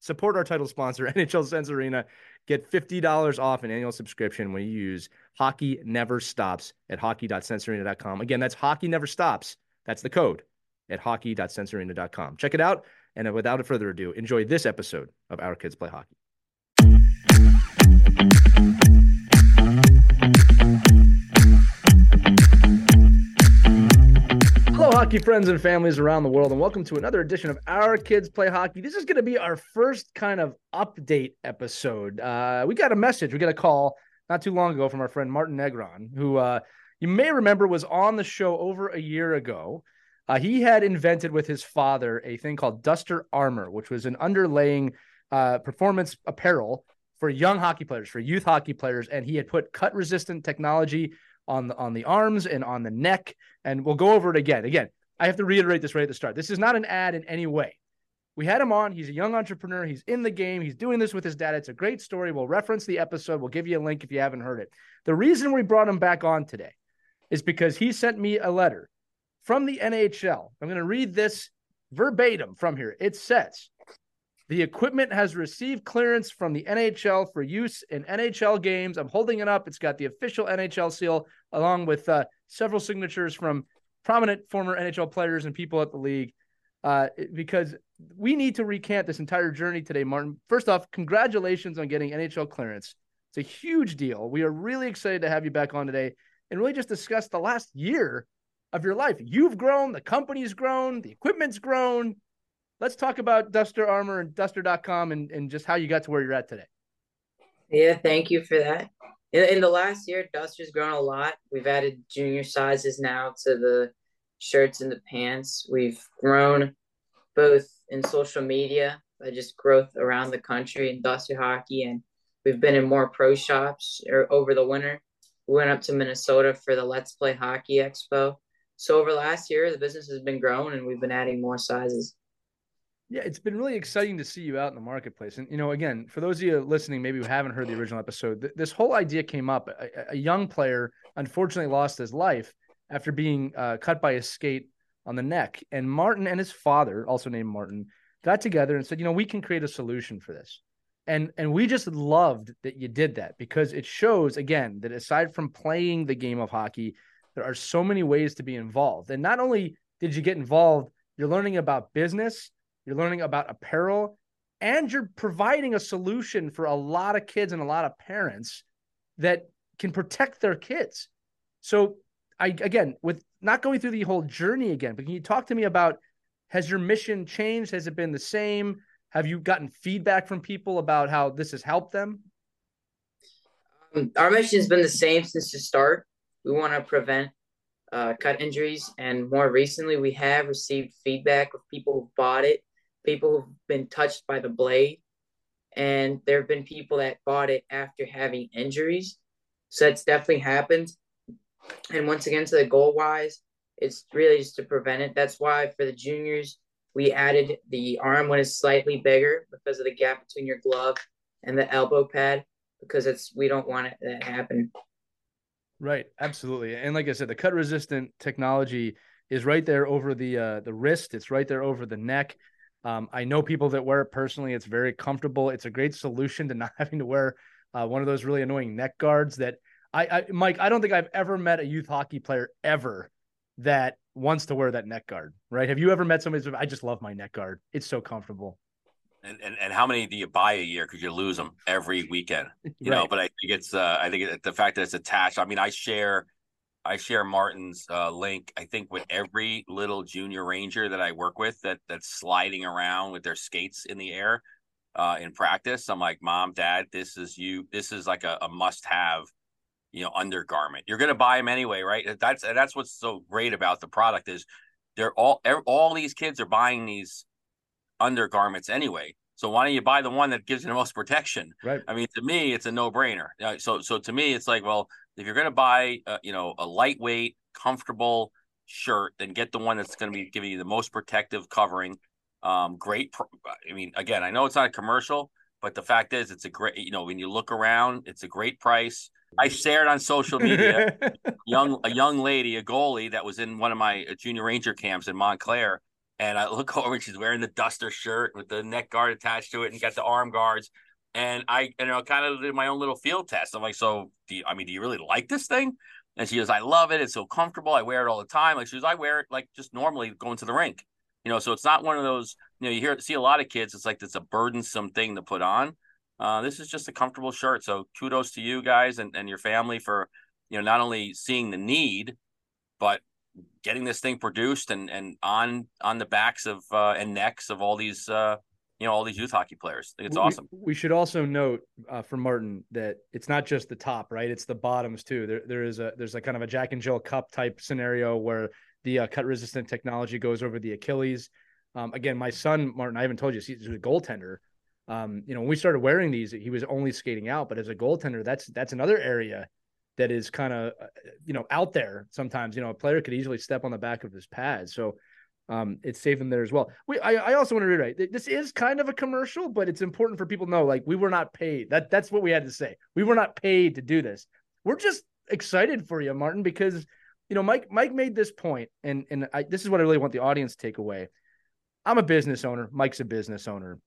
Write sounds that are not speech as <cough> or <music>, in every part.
Support our title sponsor, <laughs> NHL Sense Arena. Get $50 off an annual subscription when you use Hockey Never Stops at hockey.sensearena.com. Again, that's Hockey Never Stops. That's the code at hockey.sensearena.com. Check it out. And without further ado, enjoy this episode of Our Kids Play Hockey. Hello, hockey friends and families around the world, and welcome to another edition of Our Kids Play Hockey. This is going to be our first kind of update episode. Uh, we got a message, we got a call not too long ago from our friend Martin Negron, who uh, you may remember was on the show over a year ago. Uh, he had invented with his father a thing called Duzter Armor, which was an underlaying uh, performance apparel for young hockey players, for youth hockey players, and he had put cut resistant technology on the on the arms and on the neck. And we'll go over it again. Again, I have to reiterate this right at the start. This is not an ad in any way. We had him on. He's a young entrepreneur. He's in the game. He's doing this with his dad. It's a great story. We'll reference the episode. We'll give you a link if you haven't heard it. The reason we brought him back on today is because he sent me a letter from the NHL. I'm going to read this verbatim from here. It says, the equipment has received clearance from the NHL for use in NHL games. I'm holding it up. It's got the official NHL seal, along with uh, several signatures from prominent former NHL players and people at the league. Uh, because we need to recant this entire journey today, Martin. First off, congratulations on getting NHL clearance. It's a huge deal. We are really excited to have you back on today and really just discuss the last year of your life. You've grown, the company's grown, the equipment's grown. Let's talk about Duzter Armor and Duzter.com and, and just how you got to where you're at today. Yeah, thank you for that. In, in the last year, Duzter's grown a lot. We've added junior sizes now to the shirts and the pants. We've grown both in social media, by just growth around the country in Duzter hockey, and we've been in more pro shops er, over the winter. We went up to Minnesota for the Let's Play Hockey Expo. So over last year, the business has been growing, and we've been adding more sizes. Yeah, it's been really exciting to see you out in the marketplace. And, you know, again, for those of you listening, maybe who haven't heard the original episode, th- this whole idea came up. A, a, young player unfortunately lost his life after being uh, cut by a skate on the neck. And Martin and his father, also named Martin, got together and said, you know, we can create a solution for this. And and we just loved that you did that because it shows again that aside from playing the game of hockey, there are so many ways to be involved. And not only did you get involved, you're learning about business, you're learning about apparel, and you're providing a solution for a lot of kids and a lot of parents that can protect their kids. So I again with not going through the whole journey again, but can you talk to me about has your mission changed? Has it been the same? Have you gotten feedback from people about how this has helped them? Um, our mission has been the same since the start. We want to prevent uh, cut injuries, and more recently, we have received feedback of people who bought it, people who've been touched by the blade, and there have been people that bought it after having injuries. So that's definitely happened. And once again, to the goal wise, it's really just to prevent it. That's why for the juniors, we added the arm when it's slightly bigger because of the gap between your glove and the elbow pad because it's we don't want it to happen. Right, absolutely. And like I said, the cut resistant technology is right there over the uh, the wrist. It's right there over the neck. Um, I know people that wear it personally. It's very comfortable. It's a great solution to <laughs> not having to wear uh, one of those really annoying neck guards that I, I, Mike, I don't think I've ever met a youth hockey player ever that wants to wear that neck guard, right? Have you ever met somebody? I just love my neck guard. It's so comfortable. And, and and how many do you buy a year? Because you lose them every weekend, <laughs> you right. know. But I think it's uh, I think it, the fact that it's attached. I mean, I share I share Martin's uh, link. I think with every little junior ranger that I work with that that's sliding around with their skates in the air, uh, in practice. I'm like, mom, dad, this is you. This is like a, a must have, you know, undergarment. You're gonna buy them anyway, right? That's that's what's so great about the product is they're all all these kids are buying these undergarments anyway. So why don't you buy the one that gives you the most protection? Right. I mean, to me, it's a no brainer. So so to me, it's like, well, if you're gonna buy, uh, you know, a lightweight, comfortable shirt, then get the one that's going to be giving you the most protective covering. Um, great. I mean, again, I know it's not a commercial, but the fact is, it's a great. You know, when you look around, it's a great price. I shared on social media <laughs> young a young lady, a goalie that was in one of my uh, junior ranger camps in Montclair, and I look <laughs> over and she's wearing the duzter shirt with the neck guard attached to it and got the arm guards. And I, you know, kind of did my own little field test. I'm like, so, do you, I mean, do you really like this thing? And she goes, I love it. It's so comfortable. I wear it all the time. Like she goes, I wear it like just normally going to the rink. You know, so it's not one of those, you know, you hear see a lot of kids, it's like it's a burdensome thing to put on. Uh, this is just a comfortable shirt. So kudos to you guys and, and your family for, you know, not only seeing the need, but getting this thing produced and and on on the backs of uh, and necks of all these uh, you know all these youth hockey players. It's we, awesome. We should also note uh, for Martin that it's not just the top, right? It's the bottoms too. There there is a there's a kind of a Jack and Jill Cup type scenario where the uh, cut resistant technology goes over the Achilles. Um, again, my son Martin, I haven't told you, he's a goaltender. Um, you know, when we started wearing these, he was only skating out, but as a goaltender, that's that's another area that is kind of uh, you know out there. Sometimes you know a player could easily step on the back of his pad, so um, it's safe in there as well. We, I, I also want to reiterate this is kind of a commercial, but it's important for people to know like we were not paid. That that's what we had to say. We were not paid to do this. We're just excited for you, Martin, because you know Mike Mike made this point, and and I, this is what I really want the audience to take away. I'm a business owner. Mike's a business owner.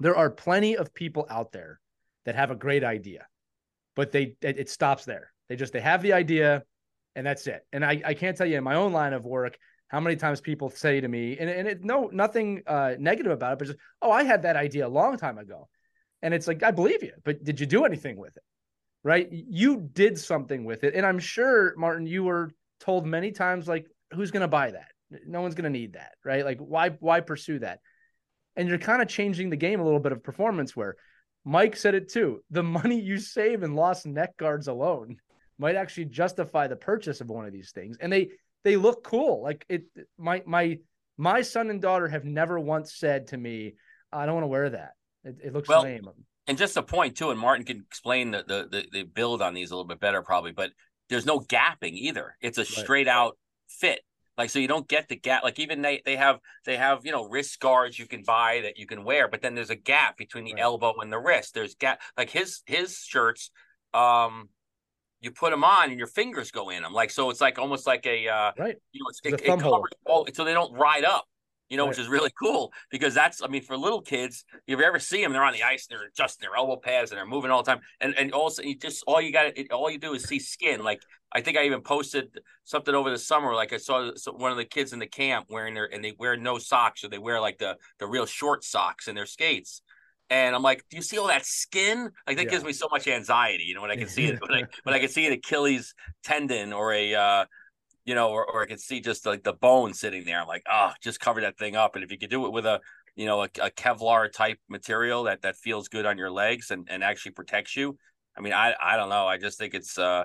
There are plenty of people out there that have a great idea, but they it, it stops there. They just they have the idea, and that's it. And I I can't tell you in my own line of work how many times people say to me, and, and it, no, nothing uh, negative about it, but just, oh, I had that idea a long time ago. And it's like, I believe you, but did you do anything with it? Right? You did something with it. And I'm sure, Martin, you were told many times, like, who's going to buy that? No one's going to need that. Right? Like, why, why pursue that? And you're kind of changing the game a little bit of performance where Mike said it too. The money you save in lost neck guards alone might actually justify the purchase of one of these things. And they, they look cool. Like it, my my my son and daughter have never once said to me, "I don't want to wear that. It, it looks well, lame." And just a point too, and Martin can explain the, the, the the build on these a little bit better probably, but there's no gapping either. It's a straight right. out fit. Like so you don't get the gap. Like even they they have they have you know wrist guards you can buy that you can wear, but then there's a gap between the right. elbow and the wrist. There's gap like his his shirts um you put them on and your fingers go in them. Like so, it's like almost like a uh, right. You know, it's, it, it covers all, so they don't ride up. You know, right. which is really cool because that's I mean, for little kids, if you ever see them, they're on the ice, and they're adjusting their elbow pads and they're moving all the time. And and also, you just all you got, all you do is see skin. Like I think I even posted something over the summer. Like I saw one of the kids in the camp wearing their and they wear no socks, or they wear like the the real short socks in their skates and I'm like, do you see all that skin? Like that yeah. gives me so much anxiety, you know, when I can see it, when I, <laughs> when I can see an Achilles tendon or a, uh, you know, or, or I can see just like the bone sitting there. I'm like, oh, just cover that thing up. And if you could do it with a, you know, a, a Kevlar type material that that feels good on your legs and, and actually protects you. I mean, I I don't know. I just think it's uh,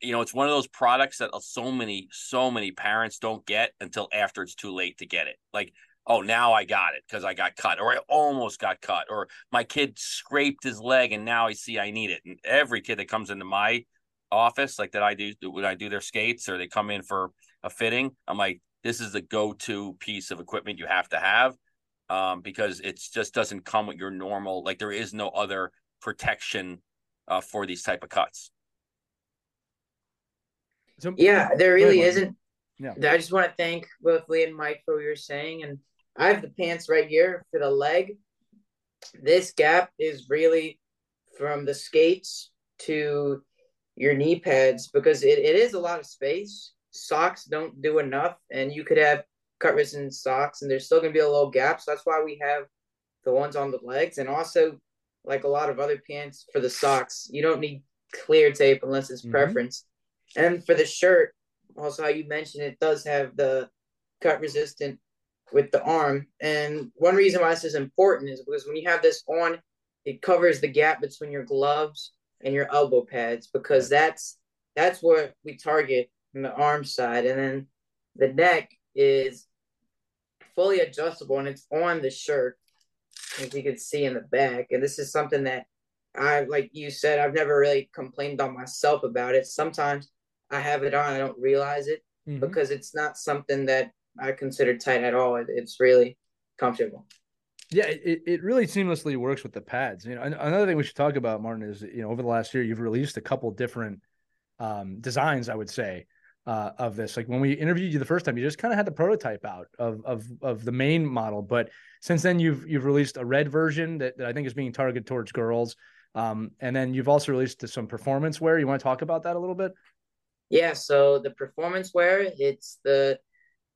you know, it's one of those products that so many so many parents don't get until after it's too late to get it. Like oh, now I got it because I got cut, or I almost got cut, or my kid scraped his leg and now I see I need it. And every kid that comes into my office, like that I do when I do their skates or they come in for a fitting, I'm like, this is the go-to piece of equipment you have to have um, because it just doesn't come with your normal. Like there is no other protection uh, for these type of cuts. Yeah, there really isn't. Yeah. I just want to thank both Lee and Mike for what you're saying, and I have the pants right here for the leg. This gap is really from the skates to your knee pads because it, it is a lot of space. Socks don't do enough, and you could have cut resistant socks, and there's still going to be a little gap. So that's why we have the ones on the legs, and also like a lot of other pants for the socks, you don't need clear tape unless it's mm-hmm. preference. And for the shirt, also how you mentioned it does have the cut resistant with the arm. And one reason why this is important is because when you have this on, it covers the gap between your gloves and your elbow pads because that's that's what we target from the arm side. And then the neck is fully adjustable and it's on the shirt, as you can see in the back. And this is something that I, like you said, I've never really complained on myself about it. Sometimes I have it on, I don't realize it mm-hmm. because it's not something that I consider tight at all. It's really comfortable. Yeah, it, it really seamlessly works with the pads. You know, another thing we should talk about, Martin, is you know over the last year you've released a couple different um, designs. I would say uh, of this. Like when we interviewed you the first time, you just kind of had the prototype out of of of the main model, but since then you've you've released a red version that, that I think is being targeted towards girls, um, and then you've also released some performance wear. You want to talk about that a little bit? Yeah. So the performance wear, it's the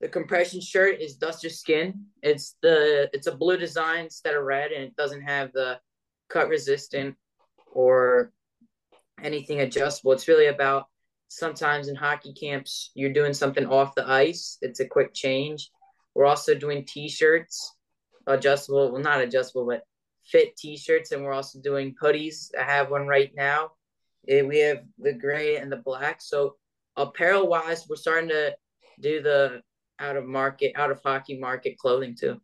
the compression shirt is Duzter Skin. It's the it's a blue design instead of red, and it doesn't have the cut resistant or anything adjustable. It's really about sometimes in hockey camps you're doing something off the ice. It's a quick change. We're also doing t-shirts, adjustable, well not adjustable, but fit t-shirts, and we're also doing hoodies. I have one right now. Eh, we have the gray and the black. So apparel wise, we're starting to do the out of market, out of hockey market clothing too.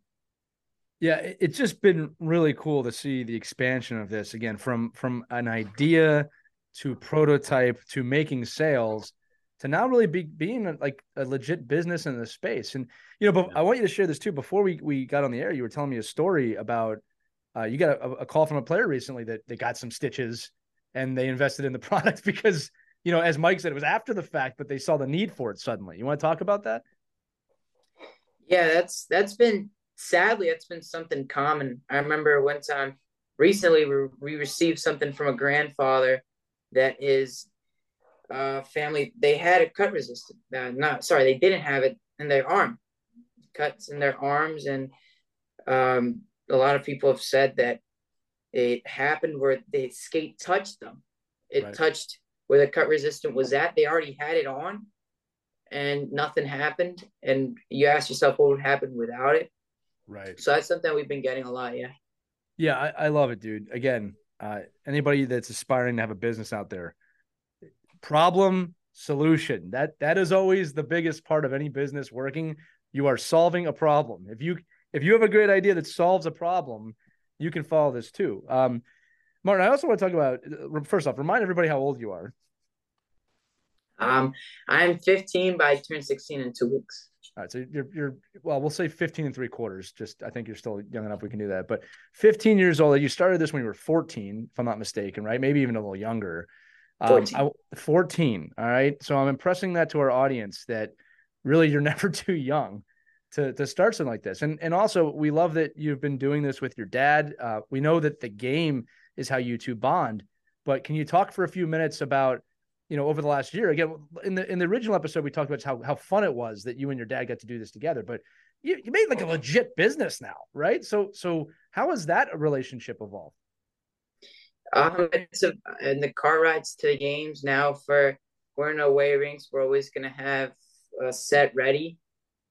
Yeah, it's just been really cool to see the expansion of this again from from an idea to prototype to making sales to now really be being like a legit business in the space. And you know, but I want you to share this too. Before we we got on the air, you were telling me a story about uh, you got a, a, call from a player recently that they got some stitches and they invested in the <laughs> product because you know, as Mike said, it was after the fact, but they saw the need for it suddenly. You want to talk about that? Yeah, that's that's been sadly that's been something common. I remember one time recently we, we received something from a grandfather that is uh family they had a cut resistant uh, not sorry they didn't have it in their arm cuts in their arms and um a lot of people have said that it happened where the skate touched them it right. touched where the cut resistant was at they already had it on and nothing happened and you ask yourself what would happen without it? Right. So that's something we've been getting a lot yeah. Yeah i, I love it dude. Again uh, anybody that's aspiring to have a business out there problem solution. That that is always the biggest part of any business working. You are solving a problem. If you if you have a great idea that solves a problem you can follow this too. Um martin i also want to talk about first off remind everybody how old you are um, I'm 15, but I turn 16 in two weeks. All right, so you're you're well, we'll say 15 and three quarters. Just I think you're still young enough we can do that. But 15 years old, you started this when you were 14, if I'm not mistaken, right? Maybe even a little younger. 14. Um, I, 14. All right. So I'm impressing that to our audience that really you're <laughs> never too young to to start something like this. And and also we love that you've been doing this with your dad. Uh, we know that the game is how you two bond. But can you talk for a few minutes about you know, over the last year. Again, in the in the original episode, we talked about how how fun it was that you and your dad got to do this together. But you, you made like a legit business now, right? So so how has that relationship evolved? Um, it's a, and the car rides to the games now for we're in away rinks. We're always gonna have a set ready.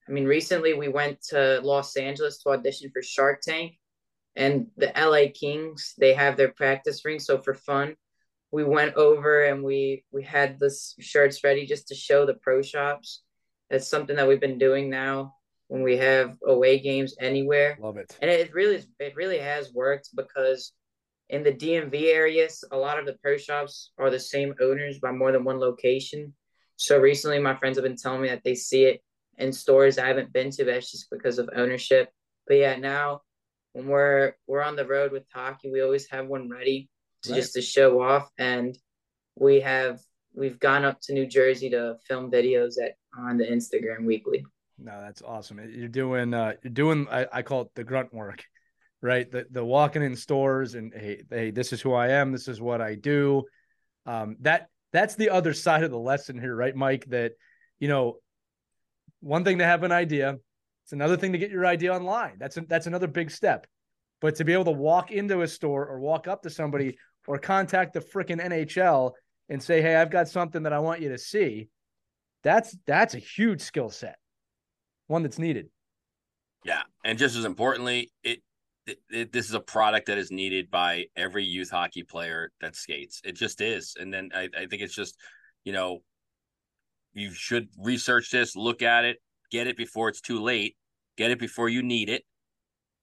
I mean, recently we went to Los Angeles to audition for Shark Tank, and the LA Kings they have their practice ring. So for fun, we went over and we we had the shirts ready just to show the pro shops. That's something that we've been doing now when we have away games anywhere. Love it. And it really it really has worked because in the DMV areas, a lot of the pro shops are the same owners by more than one location. So recently, my friends have been telling me that they see it in stores I haven't been to, but it's just because of ownership. But yeah, now when we're we're on the road with hockey, we always have one ready right. just to show off. And we have we've gone up to New Jersey to film videos at on the Instagram weekly. No, that's awesome. You're doing uh you're doing I, I call it the grunt work, right? The the walking in stores and hey, hey, this is who I am, this is what I do. Um that that's the other side of the lesson here, right, Mike? That you know, one thing to have an idea, it's another thing to get your idea online. That's a, that's another big step. But to be able to walk into a store or walk up to somebody or contact the freaking NHL and say, "Hey, I've got something that I want you to see." That's that's a huge skill set, one that's needed. Yeah, and just as importantly, it, it, it, this is a product that is needed by every youth hockey player that skates. It just is, and then I, I think it's just you know you should research this, look at it, get it before it's too late, get it before you need it.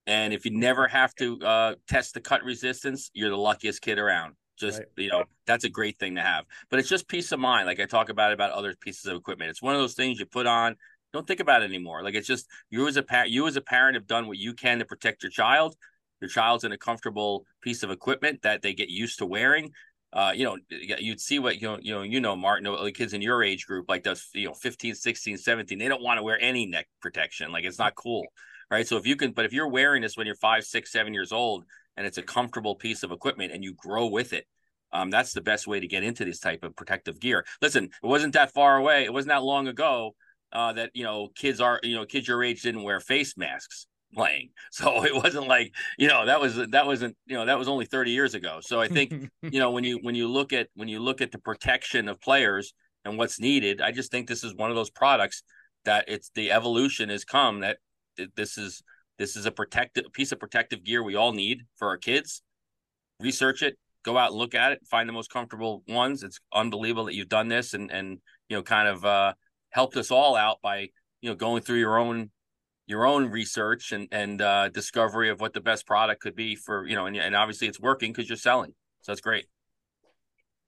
And if you never have to uh, test the cut resistance, you're the luckiest kid around. Just right. you know, that's a great thing to have. But it's just peace of mind. Like I talk about about other pieces of equipment. It's one of those things you put on. Don't think about it anymore. Like it's just you as a parent. You as a parent have done what you can to protect your child. Your child's in a comfortable piece of equipment that they get used to wearing uh, you know, you'd see what, you know, you know, you know, Martin, the kids in your age group, like those, you know, 15, 16, 17, they don't want to wear any neck protection. Like it's not cool. Right. So if you can, but if you're wearing this when you're five, six, seven years old and it's a comfortable piece of equipment and you grow with it, um, that's the best way to get into this type of protective gear. Listen, it wasn't that far away. It wasn't that long ago uh, that, you know, kids are, you know, kids your age didn't wear face masks playing. <laughs> So it wasn't like, you know, that was that wasn't, you know, that was only 30 years ago. So I think, <laughs> you know, when you when you look at when you look at the protection of players and what's needed, I just think this is one of those products that it's the evolution has come that this is this is a protective piece of protective gear we all need for our kids. Research it, go out and look at it, find the most comfortable ones. It's unbelievable that you've done this and and you know kind of uh helped us all out by you know going through your own your own research and and uh, discovery of what the best product could be for you know, and, and obviously it's working because you're selling, so that's great.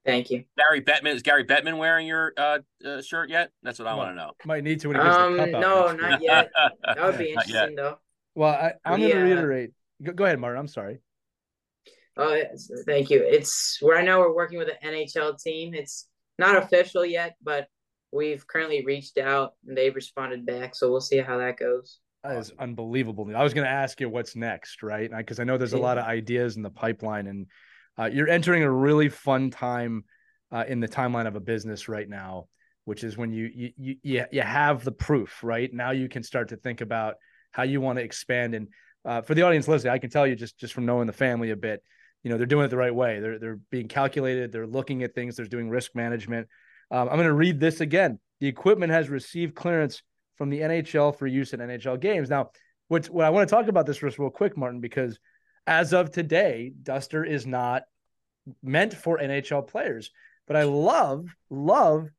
Thank you, Gary Bettman. Is Gary Bettman wearing your uh, uh, shirt yet? That's what I want to know. Might need to when he gets um, the cup No, not yet. <laughs> That would be interesting though. Well, I, am going to reiterate. Go, go, ahead, Martin. I'm sorry. Oh, yes. thank you. It's right now we're working with an NHL team. It's not official yet, but we've currently reached out and they've responded back. So we'll see how that goes. That is unbelievable. I was going to ask you what's next, right? Because I know there's a lot of ideas in the pipeline, and uh, you're entering a really fun time uh, in the timeline of a business right now, which is when you you you you have the proof, right? Now you can start to think about how you want to expand. And uh, for the audience listening, I can tell you just just from knowing the family a bit, you know, they're doing it the right way. They're they're being calculated. They're looking at things. They're doing risk management. Um, I'm going to read this again. The equipment has received clearance from the NHL for use in NHL games. Now, what, what I want to talk about this real quick, Martin, because as of today, Duzter is not meant for NHL players. But I love, love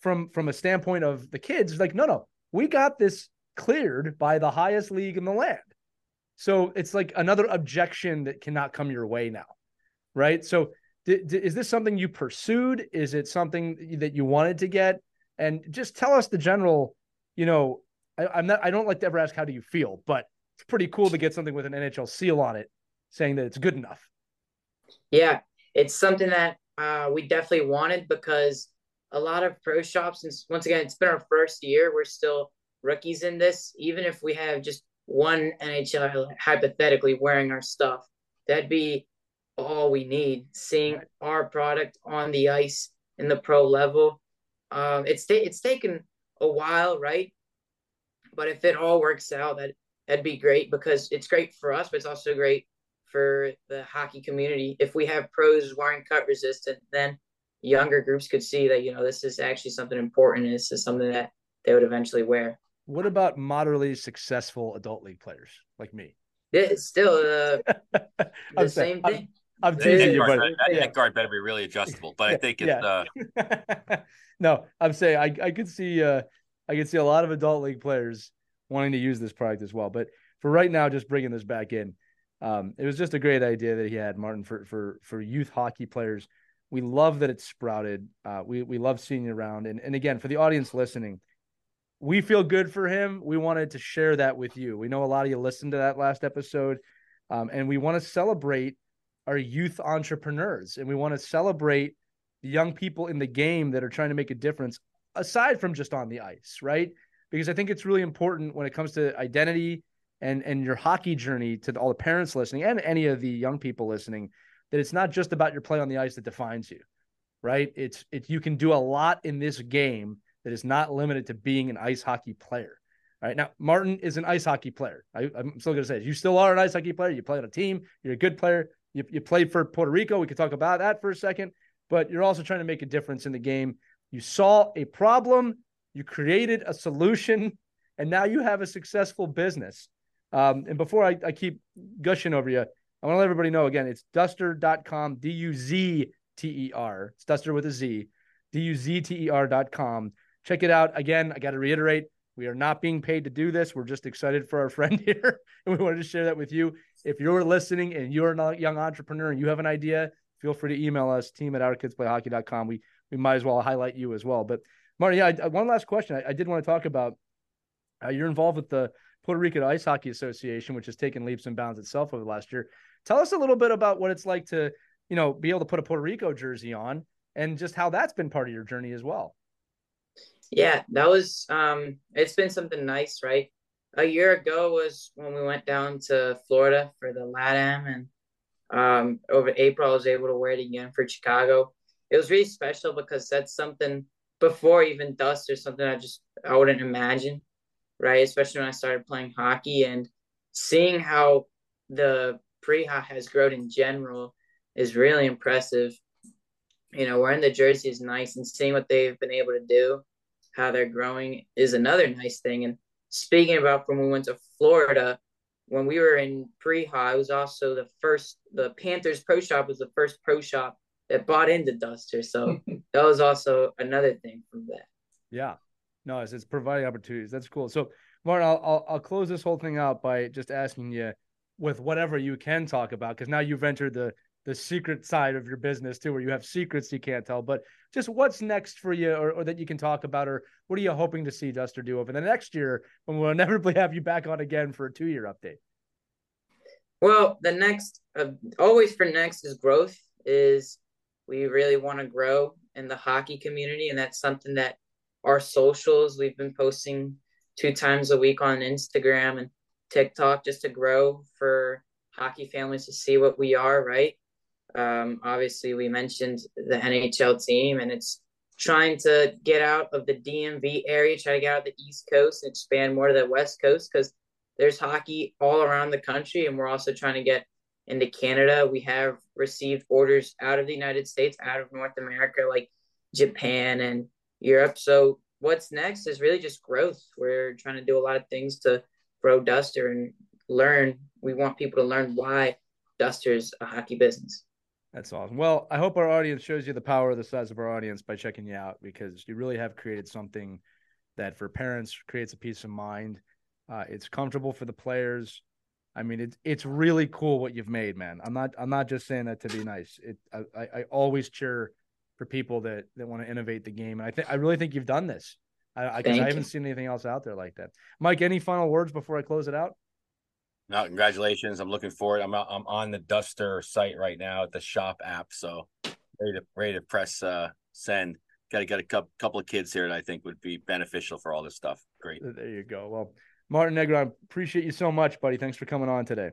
from from a standpoint of the kids, like, no, no, we got this cleared by the highest league in the land. So it's like another objection that cannot come your way now, right? So d- d- is this something you pursued? Is it something that you wanted to get? And just tell us the general you know, I, am not. I don't like to ever ask how do you feel, but it's pretty cool to get something with an NHL seal on it, saying that it's good enough. Yeah, it's something that uh, we definitely wanted because a lot of pro shops, and once again, it's been our first year. We're still rookies in this. Even if we have just one NHL hypothetically wearing our stuff, that'd be all we need. Seeing our product on the ice in the pro level, um, it's it's taken a while, right? But if it all works out, that that'd be great because it's great for us, but it's also great for the hockey community. If we have pros wearing cut resistant, then younger groups could see that you know this is actually something important. And this is something that they would eventually wear. What about moderately successful adult league players like me? It's still uh, <laughs> the same thing. I'm, I'm teasing you, but that yeah. guard better be really adjustable. But I think it's yeah. uh... <laughs> no, I'm saying I I could see uh I could see a lot of adult league players wanting to use this product as well. But for right now, just bringing this back in, um, it was just a great idea that he had, Martin, for for for youth hockey players. We love that it's sprouted. Uh, we we love seeing it around. And and again, for the audience listening, we feel good for him. We wanted to share that with you. We know a lot of you listened to that last episode, um, and we want to celebrate our youth entrepreneurs, and we want to celebrate the young people in the game that are trying to make a difference aside from just on the ice, right? Because I think it's really important when it comes to identity and and your hockey journey to all the parents listening and any of the young people listening that it's not just about your play on the ice that defines you, right? It's it you can do a lot in this game that is not limited to being an ice hockey player. All right. Now, Martin is an ice hockey player. I, am still going to say, you still are an ice hockey player. You play on a team. You're a good player. You, you played for Puerto Rico. We could talk about that for a second, but you're also trying to make a difference in the game. You saw a problem, you created a solution, and now you have a successful business. Um, and before I, I keep gushing over you, I want to let everybody know again, it's duzter.com, D U Z T E R. It's duster with a Z, D U Z T E R.com. Check it out. Again, I got to reiterate, we are not being paid to do this. We're just excited for our <laughs> friend here. And we wanted to share that with you. If you're listening and you're a young entrepreneur and you have an idea, feel free to email us, team at ourkidsplayhockey.com. We, we might as well highlight you as well. But Marty, yeah, I, one last question. I, I, did want to talk about uh, you're involved with the Puerto Rico Ice Hockey Association, which has taken leaps and bounds itself over the last year. Tell us a little bit about what it's like to, you know, be able to put a Puerto Rico jersey on and just how that's been part of your journey as well. Yeah, that was um it's been something nice, right? A year ago was when we went down to Florida for the LATAM and um over April I was able to wear it again for Chicago. It was really special because that's something before even Duzter something I just I wouldn't imagine, right? Especially when I started playing hockey and seeing how the pre-hop has grown in general is really impressive. You know, wearing the jersey is nice and seeing what they've been able to do, how they're growing is another nice thing. And speaking about from when we went to Florida, when we were in pre-high, it was also the first the Panthers pro shop was the first pro shop that bought into Duzter. So <laughs> that was also another thing from that. Yeah. No, it's, it's providing opportunities. That's cool. So Martin, I'll, I'll, I'll close this whole thing out by just asking you with whatever you can talk about because now you've entered the the secret side of your business too, where you have secrets you can't tell. But just what's next for you, or, or that you can talk about, or what are you hoping to see Duzter do over the next year when we'll <laughs> inevitably have you back on again for a two year update? Well, the next, uh, always for next is growth. Is we really want to grow in the hockey community, and that's something that our socials we've been posting two times a week on Instagram and TikTok just to grow for hockey families to see what we are, right? Um, obviously, we mentioned the NHL team, and it's trying to get out of the DMV area, try to get out of the East Coast and expand more to the West Coast because there's hockey all around the country, and we're also trying to get into Canada. We have received orders out of the United States, out of North America, like Japan and Europe. So, what's next is really just growth. We're trying to do a lot of things to grow Duzter and learn. We want people to learn why Duzter's a hockey business. That's awesome. Well, I hope our audience shows you the power of the size of our audience by checking you out because you really have created something that for parents creates a peace of mind. Uh, it's comfortable for the players. I mean, it's it's really cool what you've made, man. I'm not I'm not just saying that to be nice. It I, I always cheer for people that that want to innovate the game, and I think I really think you've done this. I, I, I haven't seen anything else out there like that. Mike, any final words before I close it out? No, congratulations. I'm looking forward. I'm I'm on the Duzter site right now at the shop app, so ready to ready to press uh, send. Got to get a couple couple of kids here that I think would be beneficial for all this stuff. Great. There you go. Well, Martin Negron, appreciate you so much, buddy. Thanks for coming on today.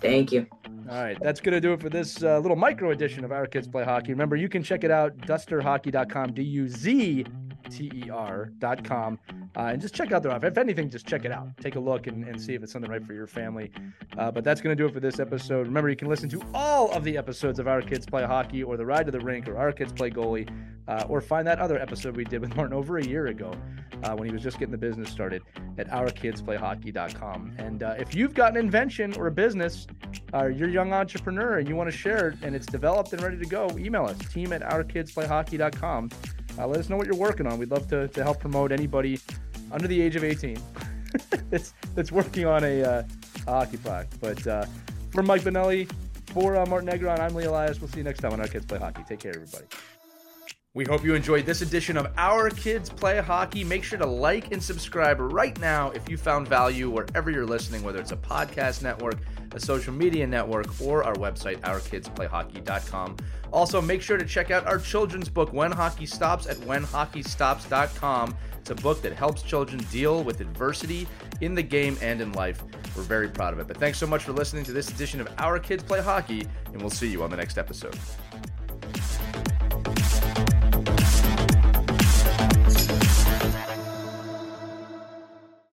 Thank you. All right, that's going to do it for this uh, little micro edition of Our Kids Play Hockey. Remember, you can check it out, duzterhockey.com, D U Z T-E-R.com. Uh, and just check out their offer. If anything, just check it out. Take a look and, and see if it's something right for your family. Uh, but that's going to do it for this episode. Remember, you can listen to all of the episodes of Our Kids Play Hockey or The Ride to the Rink or Our Kids Play Goalie uh, or find that other episode we did with Martin over a year ago uh, when he was just getting the business started at ourkidsplayhockey.com. And uh, if you've got an invention or a business or uh, you're a young entrepreneur and you want to share it and it's developed and ready to go, email us, team at ourkidsplayhockey.com uh, let us know what you're working on. We'd love to, to help promote anybody under the age of 18 <laughs> that's, that's working on a, uh, a hockey product. But uh, for Mike Benelli, for uh, Martin Negron, I'm Lee Elias. We'll see you next time on Our Kids Play Hockey. Take care, everybody. We hope you enjoyed this edition of Our Kids Play Hockey. Make sure to like and subscribe right now if you found value wherever you're listening, whether it's a podcast network, a social media network, or our website, ourkidsplayhockey.com. Also, make sure to check out our children's book, When Hockey Stops, at whenhockeystops.com. It's a book that helps children deal with adversity in the game and in life. We're very proud of it. But thanks so much for listening to this edition of Our Kids Play Hockey, and we'll see you on the next episode.